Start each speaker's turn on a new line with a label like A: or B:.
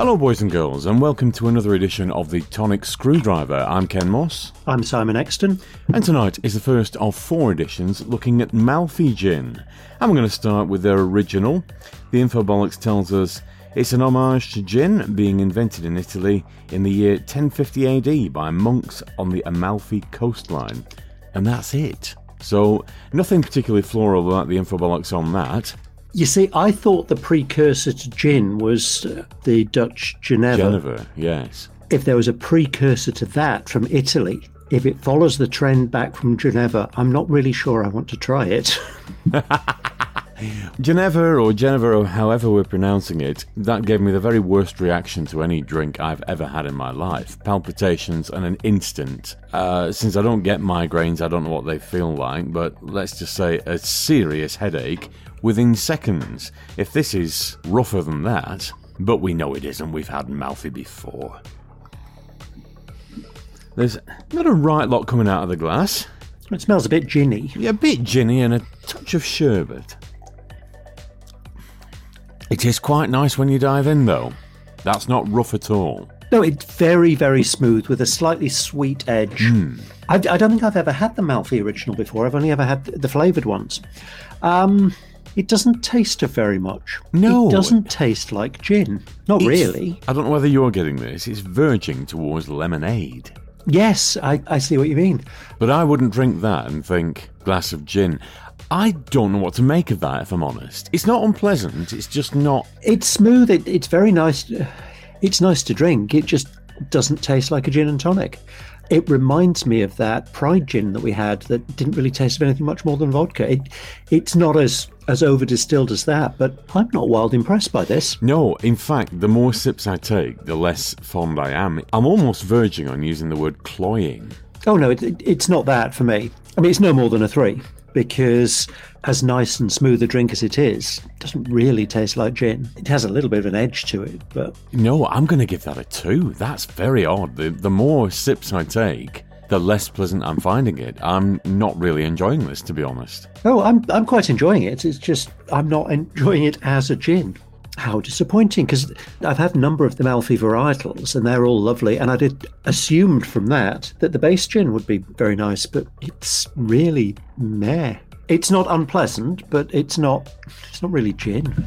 A: Hello, boys and girls, and welcome to another edition of the Tonic Screwdriver. I'm Ken Moss,
B: I'm Simon Exton.
A: and tonight is the first of four editions looking at Malfi Gin. And we're going to start with their original. The Infobolics tells us it's an homage to gin being invented in Italy in the year 1050 AD by monks on the Amalfi coastline. And that's it. So, nothing particularly floral about the Infobolics on that.
B: You see, I thought the precursor to gin was uh, the Dutch Geneva.
A: Geneva, yes.
B: If there was a precursor to that from Italy, if it follows the trend back from Geneva, I'm not really sure I want to try it.
A: Geneva or Geneva or however we're pronouncing it, that gave me the very worst reaction to any drink I've ever had in my life. Palpitations and an instant. Uh, since I don't get migraines, I don't know what they feel like, but let's just say a serious headache within seconds. If this is rougher than that, but we know it isn't, we've had Malfi before. There's not a right lot coming out of the glass.
B: It smells a bit ginny.
A: Yeah, a bit ginny and a touch of sherbet. It is quite nice when you dive in, though. That's not rough at all.
B: No, it's very, very smooth with a slightly sweet edge. I, I don't think I've ever had the Malfi original before. I've only ever had the flavoured ones. Um, it doesn't taste of very much.
A: No.
B: It doesn't taste like gin. Not
A: It's-
B: really.
A: I don't know whether you're getting this. It's verging towards lemonade.
B: Yes, I, I see what you mean.
A: But I wouldn't drink that and think, glass of gin. I don't know what to make of that, if I'm honest. It's not unpleasant, it's just not.
B: It's smooth. It, it's very nice. It's nice to drink. It just doesn't taste like a gin and tonic. It reminds me of that Pride gin that we had that didn't really taste of anything much more than vodka. It, it's not as as over distilled as that, but I'm not wild impressed by this.
A: No, in fact, the more sips I take, the less fond I am. I'm almost verging on using the word cloying.
B: Oh no, it, it, it's not that for me. I mean, it's no more than a three because as nice and smooth a drink as it is, it doesn't really taste like gin. It has a little bit of an edge to it, but
A: No, I'm going to give that a two. That's very odd. The, the more sips I take, the less pleasant I'm finding it. I'm not really enjoying this, to be honest.
B: Oh, I'm I'm quite enjoying it. It's just I'm not enjoying it as a gin. How disappointing! Because I've had a number of the Malfi varietals, and they're all lovely. And I did assumed from that that the base gin would be very nice, but it's really meh. It's not unpleasant, but it's not it's not really gin.